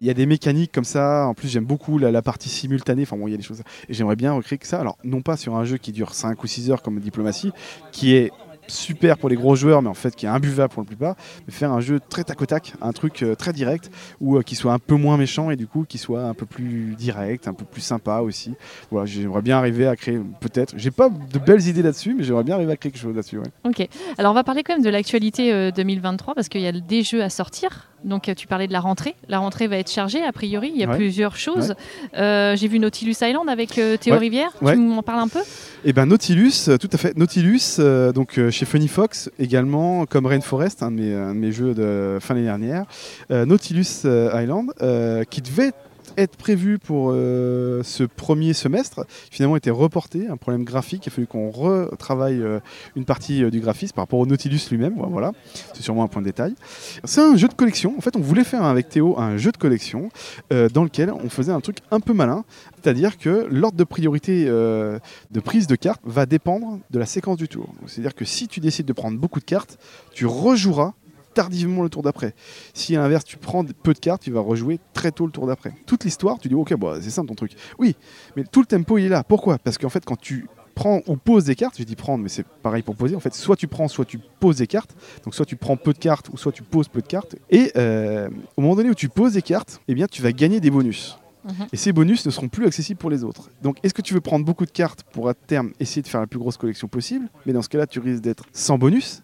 Il y a des mécaniques comme ça. En plus, j'aime beaucoup la, partie simultanée. Enfin, bon, il y a des choses. Et j'aimerais bien recréer que ça. Alors, non pas sur un jeu qui dure 5 ou 6 heures comme Diplomatie, qui est super pour les gros joueurs, mais en fait qui est imbuvable pour la plupart, mais faire un jeu très tac au tac, un truc euh, très direct, ou euh, qui soit un peu moins méchant et du coup qui soit un peu plus direct, un peu plus sympa aussi. Voilà, j'aimerais bien arriver à créer, peut-être, j'ai pas de belles idées là-dessus, mais j'aimerais bien arriver à créer quelque chose là-dessus. Ok, alors on va parler quand même de l'actualité 2023 euh, parce qu'il y a des jeux à sortir. Donc tu parlais de la rentrée. La rentrée va être chargée a priori. Il y a plusieurs choses. J'ai vu Nautilus Island avec Théo Rivière. Tu m'en parles un peu? Eh ben Nautilus, tout à fait. Nautilus, donc chez Funny Fox également, comme Rainforest, un de mes, un de mes jeux de fin d'année dernière, euh, Nautilus euh, Island, euh, qui devait être prévu pour ce premier semestre, finalement était reporté, un problème graphique, il a fallu qu'on retravaille une partie du graphisme par rapport au Nautilus lui-même, voilà, c'est sûrement un point de détail. C'est un jeu de collection, en fait on voulait faire avec Théo un jeu de collection dans lequel on faisait un truc un peu malin, c'est-à-dire que l'ordre de priorité euh, de prise de cartes va dépendre de la séquence du tour. C'est-à-dire que si tu décides de prendre beaucoup de cartes, tu rejoueras tardivement le tour d'après. Si à l'inverse tu prends peu de cartes, tu vas rejouer très tôt le tour d'après. Toute l'histoire, tu dis ok, bon, c'est simple ton truc. Oui, mais tout le tempo il est là. Pourquoi? Parce qu'en fait, quand tu prends ou poses des cartes, je dis prendre, mais c'est pareil pour poser. En fait, soit tu prends, soit tu poses des cartes. Donc, soit tu prends peu de cartes, ou soit tu poses peu de cartes. Et euh, au moment donné où tu poses des cartes, eh bien, tu vas gagner des bonus. Mhm. Et ces bonus ne seront plus accessibles pour les autres. Donc, est-ce que tu veux prendre beaucoup de cartes pour à terme essayer de faire la plus grosse collection possible? Mais dans ce cas-là, tu risques d'être sans bonus.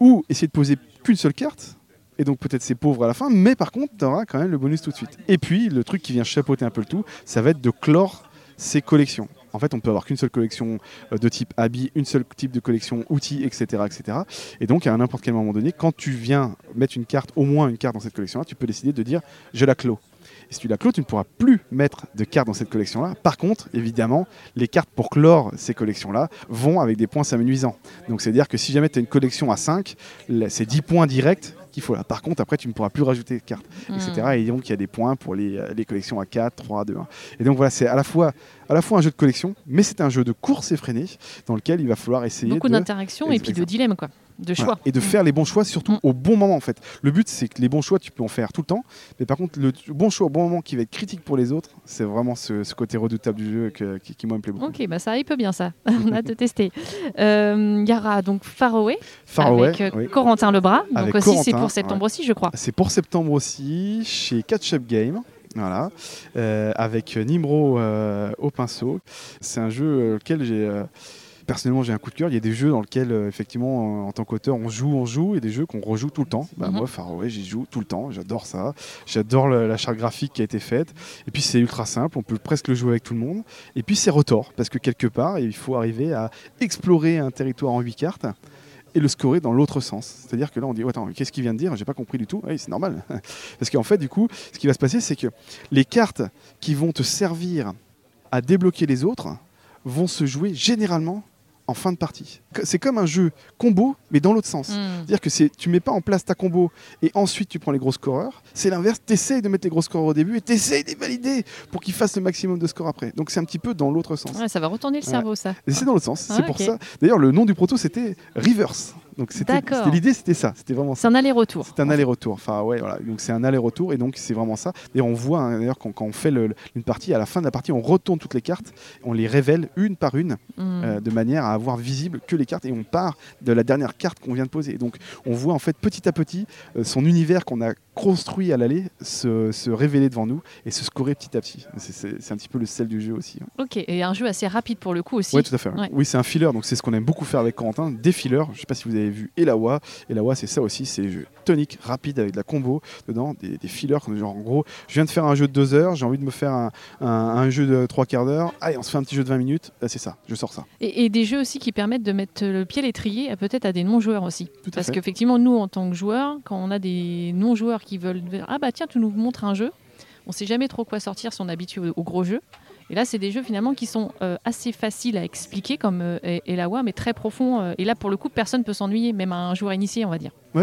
Ou essayer de poser qu'une seule carte et donc peut-être c'est pauvre à la fin, mais par contre, tu auras quand même le bonus tout de suite. Et puis, le truc qui vient chapeauter un peu le tout, ça va être de clore ces collections. En fait, on peut avoir qu'une seule collection euh, de type habit, une seule type de collection outils, etc., etc. Et donc, à n'importe quel moment donné, quand tu viens mettre une carte, au moins une carte dans cette collection-là, tu peux décider de dire je la clôt. Et si tu la clôt, tu ne pourras plus mettre de cartes dans cette collection-là. Par contre, évidemment, les cartes pour clore ces collections-là vont avec des points s'amenuisant. Donc, c'est-à-dire que si jamais tu as une collection à 5, c'est 10 points directs qu'il faut là. Par contre, après, tu ne pourras plus rajouter de cartes, etc. Hmm. Et donc, il y a des points pour les, les collections à 4, 3, 2, 1. Et donc, voilà, c'est à la fois à la fois un jeu de collection, mais c'est un jeu de course effrénée dans lequel il va falloir essayer beaucoup d'interactions et puis de dilemme quoi de choix. Et de faire les bons choix, surtout mm. au bon moment en fait. Le but, c'est que les bons choix, tu peux en faire tout le temps. Mais par contre, le bon choix au bon moment qui va être critique pour les autres, c'est vraiment ce, côté redoutable du jeu qui, moi me plaît beaucoup. Ok, bah ça, il peut bien ça. On a de tester. Euh, il y aura donc Faraway, avec euh, Corentin Lebras. Donc aussi, c'est pour septembre aussi, je crois. C'est pour septembre aussi, chez Catch Up Game. Voilà, euh, avec Nimro au pinceau. C'est un jeu auquel j'ai personnellement j'ai un coup de cœur. Il y a des jeux dans lesquels euh, effectivement en tant qu'auteur on joue, on joue, et des jeux qu'on rejoue tout le temps. Bah, mhm. Moi, Faraway, j'y joue tout le temps. J'adore ça. J'adore la, charte graphique qui a été faite. Et puis c'est ultra simple. On peut presque le jouer avec tout le monde. Et puis c'est retort parce que quelque part il faut arriver à explorer un territoire en 8 cartes et le scorer dans l'autre sens. C'est-à-dire que là, on dit, attends, qu'est-ce qu'il vient de dire? J'ai pas compris du tout. Oui, c'est normal. Parce qu'en fait, du coup, ce qui va se passer, c'est que les cartes qui vont te servir à débloquer les autres vont se jouer généralement en fin de partie. C'est comme un jeu combo, mais dans l'autre sens. Hmm. C'est-à-dire que c'est, tu mets pas en place ta combo et ensuite tu prends les gros scoreurs. C'est l'inverse, tu essayes de mettre les gros scoreurs au début et tu essayes de les valider pour qu'ils fassent le maximum de scores après. Donc c'est un petit peu dans l'autre sens. Ouais, ça va retourner le Ouais. cerveau, ça. Et c'est dans l'autre sens, Ah, c'est pour ok. ça. D'ailleurs, le nom du proto c'était Reverse. Donc c'était, l'idée, c'était ça. C'était vraiment ça. C'est un aller-retour. C'est un aller-retour. Enfin, ouais, voilà. Donc, c'est un aller-retour. Et donc, c'est vraiment ça. Et on voit, hein, d'ailleurs, quand, quand on fait le- une partie, à la fin de la partie, on retourne toutes les cartes. On les révèle une par une, Hmm. euh, de manière à avoir visible que les cartes. Et on part de la dernière carte qu'on vient de poser. Et donc, on voit, en fait, petit à petit, euh, son univers qu'on a construit à l'aller se, se révéler devant nous et se scorer petit à petit. C'est, un petit peu le sel du jeu aussi. hein. Ok, et un jeu assez rapide pour le coup aussi. Oui, tout à fait. Ouais. Oui, c'est un filler, donc c'est ce qu'on aime beaucoup faire avec Corentin, des fillers. Je sais pas si vous avez vu Elawa. Elawa, c'est ça aussi, c'est des jeux toniques, rapides, avec de la combo dedans, des, des fillers. comme Genre, en gros, je viens de faire un jeu de deux heures, j'ai envie de me faire un, un- un jeu de trois quarts d'heure. Allez, on se fait un petit jeu de 20 minutes. C'est ça, je sors ça. Et, et des jeux aussi qui permettent de mettre le pied à l'étrier à peut-être à des non-joueurs aussi. Tout à Parce qu'effectivement, nous, en tant que joueurs, quand on a des non-joueurs qui veulent Ah bah tiens, tu nous montres un jeu, on sait jamais trop quoi sortir si on est habitué au, au gros jeu. Et là, c'est des jeux finalement qui sont euh, assez faciles à expliquer, comme euh, E- Elawa, mais très profonds. euh, et là, pour le coup, personne peut s'ennuyer, même un joueur initié, on va dire. Bah,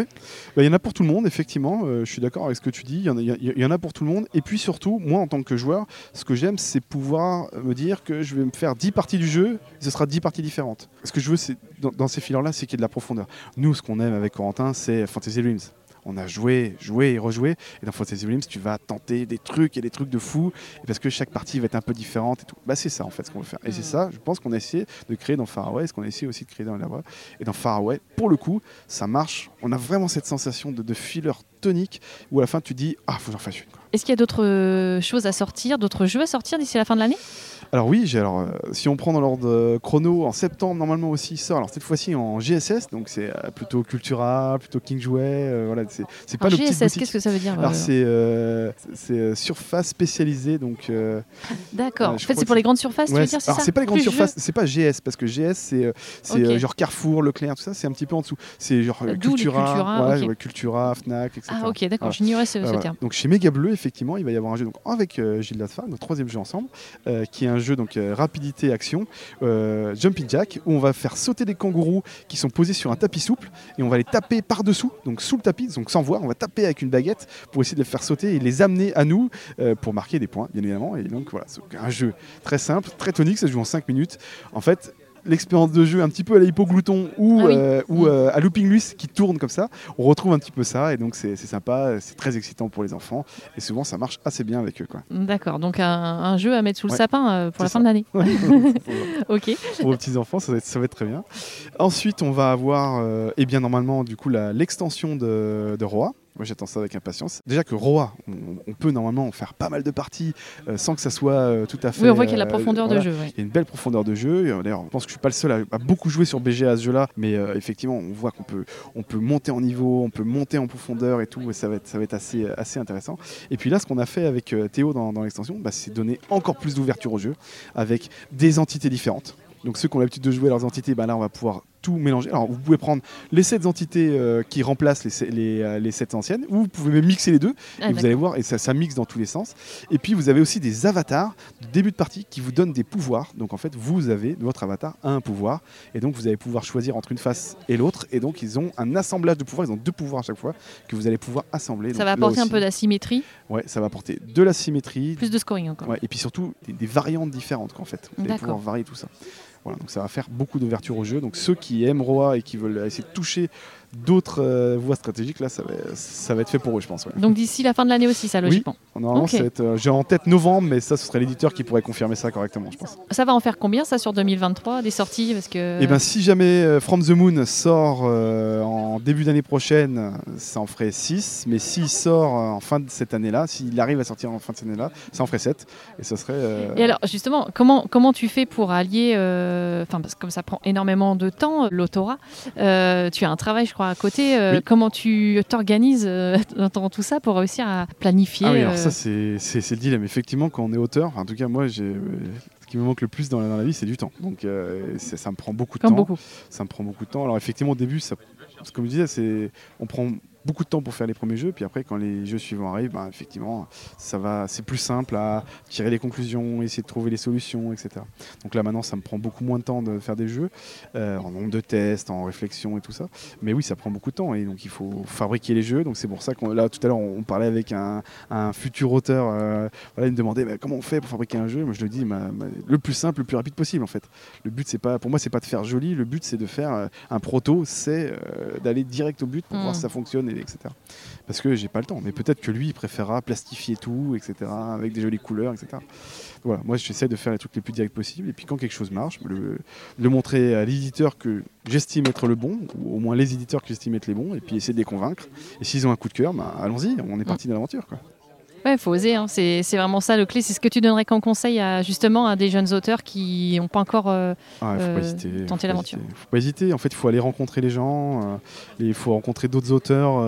Il y en a pour tout le monde, effectivement. euh, je suis d'accord avec ce que tu dis. Il y, en a- pour tout le monde. Et puis surtout, moi, en tant que joueur, ce que j'aime, c'est pouvoir me dire que je vais me faire 10 parties du jeu. Ce sera 10 parties différentes. Ce que je veux, c'est dans, ces fileurs-là, c'est qu'il y ait de la profondeur. Nous, ce qu'on aime avec Corentin, c'est Fantasy Realms. On a joué, joué et rejoué. Et dans Fantasy Realms, tu vas tenter des trucs et des trucs de fou. Parce que chaque partie va être un peu différente et tout. Bah, c'est ça, en fait, ce qu'on veut faire. Et c'est Mm. ça, je pense qu'on a essayé de créer dans Far Away, ce qu'on a essayé aussi de créer dans Elawa. Et dans Far Away, pour le coup, ça marche. On a vraiment cette sensation de, de filler tonique où à la fin tu dis Ah, faut que j'en fasse une. Est-ce qu'il y a d'autres choses à sortir, d'autres jeux à sortir d'ici la fin de l'année? Alors, oui, alors, euh, si on prend dans l'ordre euh, chrono, en septembre, normalement aussi, il sort. Alors, cette fois-ci en GSS, donc c'est euh, plutôt Cultura, plutôt King Jouet. euh, voilà, c'est, c'est pas Alors, le petit GSS, qu'est-ce que ça veut dire Alors, euh, c'est, euh, c'est euh, surface spécialisée, donc. euh, D'accord. en je fait, crois c'est que pour les grandes surfaces, tu ouais, veux dire, c'est alors ça c'est pas les grandes Plus surfaces, c'est pas GS parce que GS c'est euh, c'est Ok. euh, genre Carrefour, Leclerc, tout ça, c'est un petit peu en dessous. C'est genre euh, D'où les Cultura, Cultura, ouais, ok. ouais, Cultura, Fnac, etc. Ah, ok, d'accord, Voilà. j'ignorais ce, ce voilà. terme. Donc chez Méga Bleu, effectivement, il va y avoir un jeu donc, avec euh, Gilles Lasfar, notre troisième jeu ensemble, euh, qui est un jeu donc euh, rapidité action, euh, Jumping Jack, où on va faire sauter des kangourous qui sont posés sur un tapis souple et on va les taper par dessous, donc sous le tapis, donc sans voir, on va taper avec une baguette pour essayer de les faire sauter et les amener à nous euh, pour marquer des points, bien évidemment. Et donc voilà, c'est un jeu très simple, très tonique, ça se joue en 5 minutes. En fait. L'expérience de jeu un petit peu à la hypoglouton ou, Ah oui. euh, ou Mm. euh, à Looping Luis qui tourne comme ça, on retrouve un petit peu ça et donc c'est sympa, c'est très excitant pour les enfants et souvent ça marche assez bien avec eux. D'accord, donc un, un jeu à mettre sous le Ouais. sapin euh, pour la fin de l'année. pour, Ok. pour vos petits enfants, ça va, être, ça va être très bien. Ensuite, on va avoir, eh bien normalement, du coup, l'extension de, de Roa. Moi, j'attends ça avec impatience. Déjà que Roa, on, on peut normalement faire pas mal de parties euh, sans que ça soit euh, tout à fait. Oui, on voit qu'il y a la euh, profondeur voilà. de jeu. ouais. Il y a une belle profondeur de jeu. D'ailleurs, je pense que je suis pas le seul à, à beaucoup jouer sur BGA à ce jeu-là, mais effectivement, on voit qu'on peut, on peut monter en niveau, on peut monter en profondeur et tout, et ça va être, ça va être assez, assez intéressant. Et puis là, ce qu'on a fait avec Théo dans, dans l'extension, bah, c'est donner encore plus d'ouverture au jeu avec des entités différentes. Donc ceux qui ont l'habitude de jouer leurs entités, bah là on va pouvoir tout mélanger. Alors vous pouvez prendre les 7 entités euh, qui remplacent les, les, euh, les 7 anciennes, ou vous pouvez même mixer les deux, Ah, et vous allez voir, et ça, ça mixe dans tous les sens. Et puis vous avez aussi des avatars de début de partie qui vous donnent des pouvoirs. Donc en fait, vous avez, votre avatar a un pouvoir, et donc vous allez pouvoir choisir entre une face et l'autre. Et donc ils ont un assemblage de pouvoirs, ils ont deux pouvoirs à chaque fois, que vous allez pouvoir assembler. Ça Donc, va apporter un peu d'asymétrie, Ouais, ça va apporter de la symétrie, plus de scoring encore. Ouais, et puis surtout des, des variantes différentes qu'en fait. Vous allez pouvoir varier tout ça. Voilà, donc ça va faire beaucoup d'ouverture au jeu. Donc ceux qui aiment Roa et qui veulent essayer de toucher d'autres euh, voies stratégiques, là, ça va, ça va être fait pour eux, je pense. ouais. Donc d'ici la fin de l'année aussi, ça, logiquement. Normalement, euh, j'ai en tête novembre, mais ça, ce serait l'éditeur qui pourrait confirmer ça correctement, je pense. Ça va en faire combien, ça, sur 2023, des sorties Parce que... Et ben, si jamais euh, From the Moon sort en début d'année prochaine, ça en ferait 6. Mais s'il sort en fin de cette année-là, s'il arrive à sortir en fin de cette année-là, ça en ferait 7. Et ça serait. Et alors, justement, comment, comment tu fais pour allier, enfin, parce que comme ça prend énormément de temps, l'autorat, tu as un travail, je crois, à côté. euh, Oui. Comment tu t'organises euh, dans tout ça pour réussir à planifier Ah oui, alors euh, ça, c'est c'est- c'est le dilemme. Effectivement, quand on est auteur, en tout cas, moi, j'ai. Ce qui me manque le plus dans la, dans la vie, c'est du temps. Donc, euh, ça me prend beaucoup de Comme temps. beaucoup. Ça me prend beaucoup de temps. Alors, effectivement, au début, ça, comme je disais, c'est, on prend beaucoup de temps pour faire les premiers jeux, puis après quand les jeux suivants arrivent, ben, effectivement, ça va, c'est plus simple à tirer les conclusions, essayer de trouver les solutions, etc. Donc là maintenant, ça me prend beaucoup moins de temps de faire des jeux, euh, en nombre de tests, en réflexion et tout ça. Mais oui, ça prend beaucoup de temps et donc il faut fabriquer les jeux. Donc c'est pour ça que là tout à l'heure on, parlait avec un, futur auteur, euh, voilà, il me demandait bah, comment on fait pour fabriquer un jeu? Moi je le dis, le plus simple, le plus rapide possible en fait. Le but c'est pas, pour moi c'est pas de faire joli, le but c'est de faire euh, un proto, c'est d'aller direct au but pour voir mm. si ça fonctionne, et, etc. Parce que j'ai pas le temps. Mais peut-être que lui il préférera plastifier tout, etc. avec des jolies couleurs, etc. Voilà, moi j'essaie de faire les trucs les plus directs possibles et puis quand quelque chose marche, le, le montrer à l'éditeur que j'estime être le bon, ou au moins les éditeurs que j'estime être les bons, et puis essayer de les convaincre. Et s'ils ont un coup de cœur, bah, allons-y, on est parti de l'aventure. Ouais, faut oser. Hein. C'est, vraiment ça le clé. C'est ce que tu donnerais comme conseil à justement à des jeunes auteurs qui n'ont pas encore euh, euh, tenté l'aventure. Faut pas hésiter. En fait, il faut aller rencontrer les gens. Euh, il faut rencontrer d'autres auteurs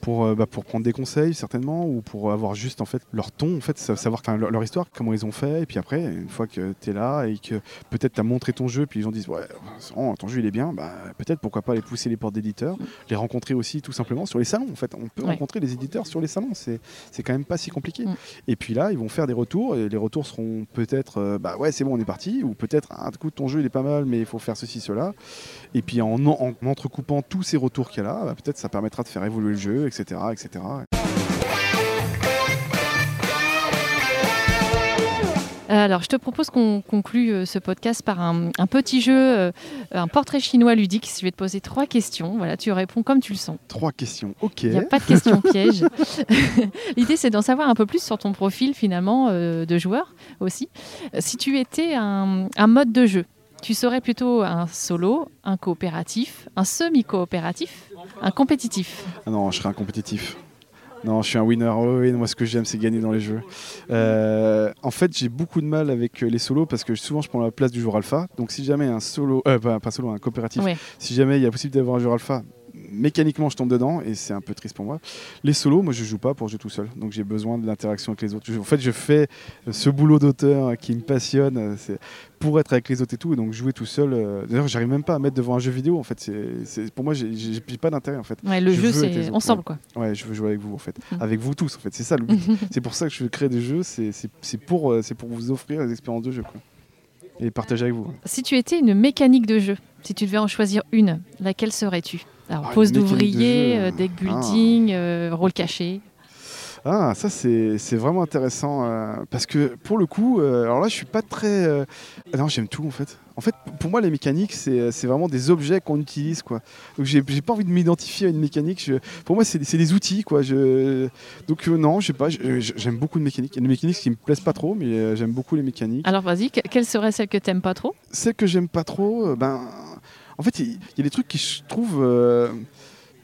pour bah, pour prendre des conseils certainement ou pour avoir juste en fait leur ton, en fait, savoir leur, histoire, comment ils ont fait. Et puis après, une fois que tu es là et que peut-être tu as montré ton jeu, puis les gens disent ouais, ton jeu il est bien, bah, peut-être pourquoi pas aller pousser les portes d'éditeurs, les rencontrer aussi tout simplement sur les salons. En fait, on peut rencontrer les éditeurs sur les salons. C'est c'est quand même pas si compliqué. Mm. Et puis là, ils vont faire des retours et les retours seront peut-être euh, bah ouais, c'est bon, on est parti, ou peut-être un coup, ton jeu il est pas mal, mais il faut faire ceci, cela. Et puis en, en, entrecoupant tous ces retours qu'il y a là, bah, peut-être ça permettra de faire évoluer le jeu, etc. etc. alors, je te propose qu'on conclue euh, ce podcast par un, petit jeu, euh, un portrait chinois ludique. Je vais te poser trois questions. Voilà, tu réponds comme tu le sens. Trois questions, ok. Il n'y a pas de questions pièges. L'idée, c'est d'en savoir un peu plus sur ton profil, finalement, de joueur aussi. Si tu étais un, un mode de jeu, tu serais plutôt un solo, un coopératif, un semi-coopératif, un compétitif? Ah Non, je serais un compétitif. Non, je suis un winner. oui, moi, ce que j'aime, c'est gagner dans les jeux. Euh, en fait, j'ai beaucoup de mal avec euh, les solos parce que souvent, je prends la place du joueur alpha. Donc, si jamais un solo, euh, pas, solo, un coopératif, si jamais il y a possibilité d'avoir un joueur alpha, mécaniquement, je tombe dedans et c'est un peu triste pour moi. Les solos, moi, je joue pas pour jouer tout seul. Donc, j'ai besoin de l'interaction avec les autres. en fait, je fais ce boulot d'auteur qui me passionne pour être avec les autres et tout. Et donc, jouer tout seul. Euh, d'ailleurs, j'arrive même pas à mettre devant un jeu vidéo. En fait, c'est pour moi, j'ai pas d'intérêt. En fait, le jeu, c'est ensemble, quoi. Ouais, je veux jouer avec vous, en fait, mm. avec vous tous. En fait, c'est ça le but. c'est pour ça que je veux créer des jeux. C'est pour, euh, c'est pour vous offrir des expériences de jeu, quoi. Et partager avec vous. Si tu étais une mécanique de jeu, si tu devais en choisir une, laquelle serais-tu? Alors, ah, pose d'ouvrier, euh, deck ah. building, euh, rôle caché. Ah, ça c'est vraiment intéressant euh, parce que pour le coup, alors là je suis pas très. non, j'aime tout en fait. En fait, pour moi, les mécaniques, c'est vraiment des objets qu'on utilise. Quoi. Donc, j'ai pas envie de m'identifier à une mécanique. pour moi, c'est des outils. Quoi. Je, donc, non, je sais pas. J'aime beaucoup de mécaniques. Il y a des mécaniques qui me plaisent pas trop, mais j'aime beaucoup les mécaniques. Alors, vas-y, quelle serait celle que tu n'aimes pas trop? Celle que j'aime pas trop, ben en fait, il y, a des trucs qui, je trouve. Euh,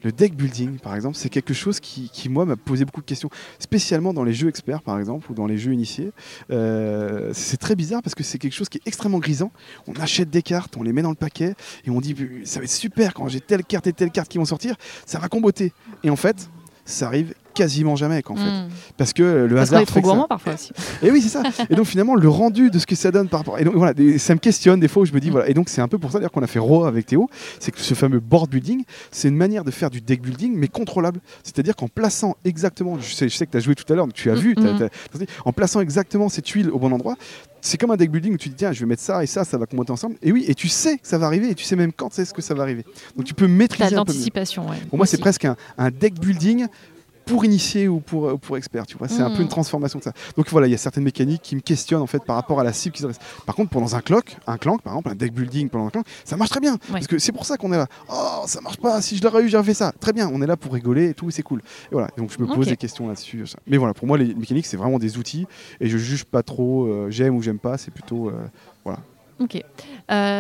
le deck building, par exemple, c'est quelque chose qui, moi, m'a posé beaucoup de questions, spécialement dans les jeux experts, par exemple, ou dans les jeux initiés. Euh, c'est très bizarre parce que c'est quelque chose qui est extrêmement grisant. On achète des cartes, on les met dans le paquet, et on dit ça va être super quand j'ai telle carte et telle carte qui vont sortir, ça va comboter. Et en fait, ça arrive quasiment jamais en fait. Hmm. parce que le hasard est trop gourmand parfois aussi. Et oui c'est ça. Et donc finalement le rendu de ce que ça donne par rapport et donc voilà ça me questionne des fois où je me dis hmm. voilà. Et donc c'est un peu pour ça d'ailleurs qu'on a fait Roa avec Théo. C'est que ce fameux board building c'est une manière de faire du deck building mais contrôlable. C'est-à-dire qu'en plaçant exactement je sais, je sais que tu as joué tout à l'heure tu as hmm. vu en plaçant exactement ces tuiles au bon endroit c'est comme un deck building où tu dis tiens je vais mettre ça et ça ça va commenter ensemble. Et oui et tu sais que ça va arriver et tu sais même quand c'est ce que ça va arriver. Donc tu peux maîtriser un peu pour moi c'est presque un, un, deck building pour initier ou pour, euh, pour expert. Tu vois, c'est un peu une mm. transformation de ça. Donc voilà, il y a certaines mécaniques qui me questionnent en fait par rapport à la cible qu'ils adressent. Par contre, pendant un clock, un clank, par exemple, un deck building pendant un clank, ça marche très bien. Parce que c'est pour ça qu'on est là. Oh, ça marche pas. Si je l'aurais eu, j'aurais fait ça. Très bien. On est là pour rigoler et tout, c'est cool. Et voilà. Donc je me pose des questions là-dessus. Mais voilà, pour moi, les mécaniques, c'est vraiment des outils et je juge pas trop. Euh, j'aime ou j'aime pas. C'est plutôt euh, voilà. Ok.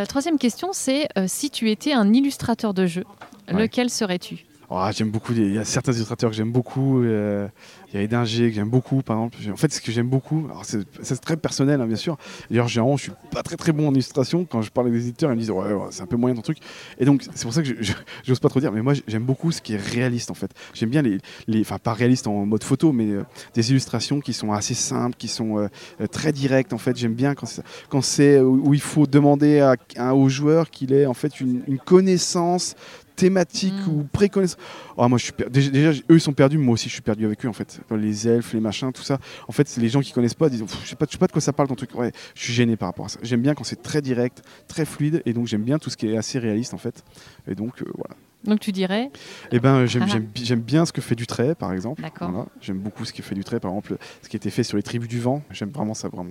troisième question, c'est si tu étais un illustrateur de jeu, lequel serais-tu? Ah, j'aime beaucoup, il y a certains illustrateurs que j'aime beaucoup. Euh, il y a Edinger que j'aime beaucoup, par exemple. En fait, ce que j'aime beaucoup, c'est très personnel, hein, bien sûr. D'ailleurs, généralement, je suis pas très très bon en illustration. Quand je parle avec des éditeurs, ils me disent ouais, c'est un peu moyen ton truc. Et donc, c'est pour ça que je n'ose pas trop dire. Mais moi, j'aime beaucoup ce qui est réaliste, en fait. J'aime bien les, enfin pas réaliste en mode photo, mais euh, des illustrations qui sont assez simples, qui sont euh, très directes. En fait, j'aime bien quand c'est où il faut demander au joueur qu'il ait en fait une connaissance thématique Mm. ou préconnaissance. Oh, moi, je suis per- déjà, déjà, eux, ils sont perdus, mais moi aussi, je suis perdu avec eux, en fait. Les elfes, les machins, tout ça. En fait, c'est les gens qui connaissent pas, disent, je sais pas, je sais pas de quoi ça parle ton truc. Ouais, je suis gêné par rapport à ça. J'aime bien quand c'est très direct, très fluide, et donc j'aime bien tout ce qui est assez réaliste, en fait. Et donc, euh, voilà. Donc tu dirais Eh ben, j'aime, Ah. j'aime, bi- j'aime bien ce que fait Dutray, par exemple. D'accord. Voilà. J'aime beaucoup ce que fait Dutray, par exemple, ce qui a été fait sur les tribus du vent. J'aime vraiment ça, vraiment.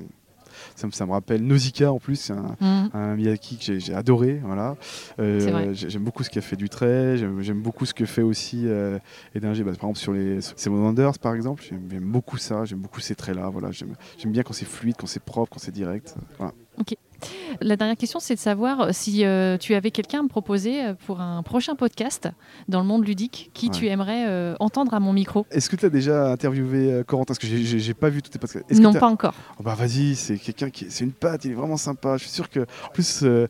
Ça me, ça me rappelle Nausicaa en plus, c'est un, Hmm. un Miyazaki que j'ai, adoré. Voilà. Euh, j'aime beaucoup ce qu'a fait Dutray. J'aime, j'aime beaucoup ce que fait aussi euh, Edinger, bah, par exemple sur les Seven Wonders, par exemple. J'aime, beaucoup ça. J'aime beaucoup ces traits-là. Voilà. J'aime, bien quand c'est fluide, quand c'est propre, quand c'est direct. Voilà. La dernière question, c'est de savoir si euh, tu avais quelqu'un à me proposer euh, pour un prochain podcast dans le monde ludique, qui tu aimerais euh, entendre à mon micro. Est-ce que tu as déjà interviewé Corentin? Parce que j'ai, pas vu tous tes podcasts. Non, pas encore. Oh bah vas-y, c'est quelqu'un qui, c'est une patte, il est vraiment sympa. Je suis sûr que, en plus, euh,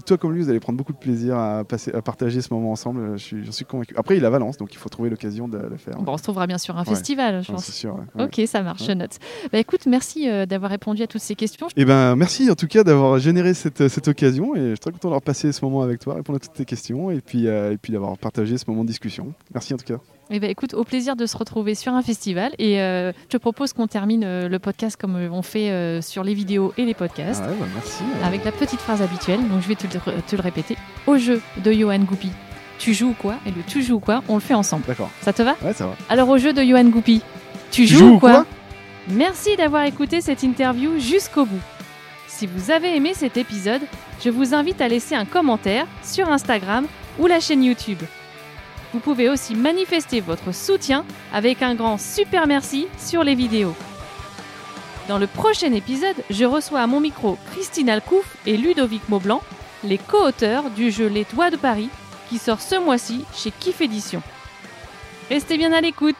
toi comme lui, vous allez prendre beaucoup de plaisir à passer, à partager ce moment ensemble. suis, j'en suis convaincu. Après, il est à Valence, donc il faut trouver l'occasion de le faire. Bon, on se trouvera bien sur un Ouais. festival, je Ouais, pense. sûr. Ok, ça marche, note. Bah, écoute, merci d'avoir répondu à toutes ces questions. Eh ben, merci en tout cas d'avoir généré cette, cette occasion et je suis très content d'avoir passé ce moment avec toi, répondre à toutes tes questions et puis, euh, et puis d'avoir partagé ce moment de discussion. Merci en tout cas. Eh ben, écoute, au plaisir de se retrouver sur un festival. Et euh, je te propose qu'on termine euh, le podcast comme on fait euh, sur les vidéos et les podcasts, Ah ouais, bah, merci. avec la petite phrase habituelle. Donc je vais te, le- te le répéter. Au jeu de Johan Goupy, tu joues ou quoi? Et le tu joues ou quoi, on le fait ensemble. D'accord. Ça te va? Ouais, ça va. Alors au jeu de Johan Goupy, tu, Tu joues, joues ou ou quoi, quoi? Merci d'avoir écouté cette interview jusqu'au bout. Si vous avez aimé cet épisode, je vous invite à laisser un commentaire sur Instagram ou la chaîne YouTube. Vous pouvez aussi manifester votre soutien avec un grand super merci sur les vidéos. Dans le prochain épisode, je reçois à mon micro Christine Alcouf et Ludovic Maublanc, les co-auteurs du jeu Les Toits de Paris, qui sort ce mois-ci chez Kiff Édition. Restez bien à l'écoute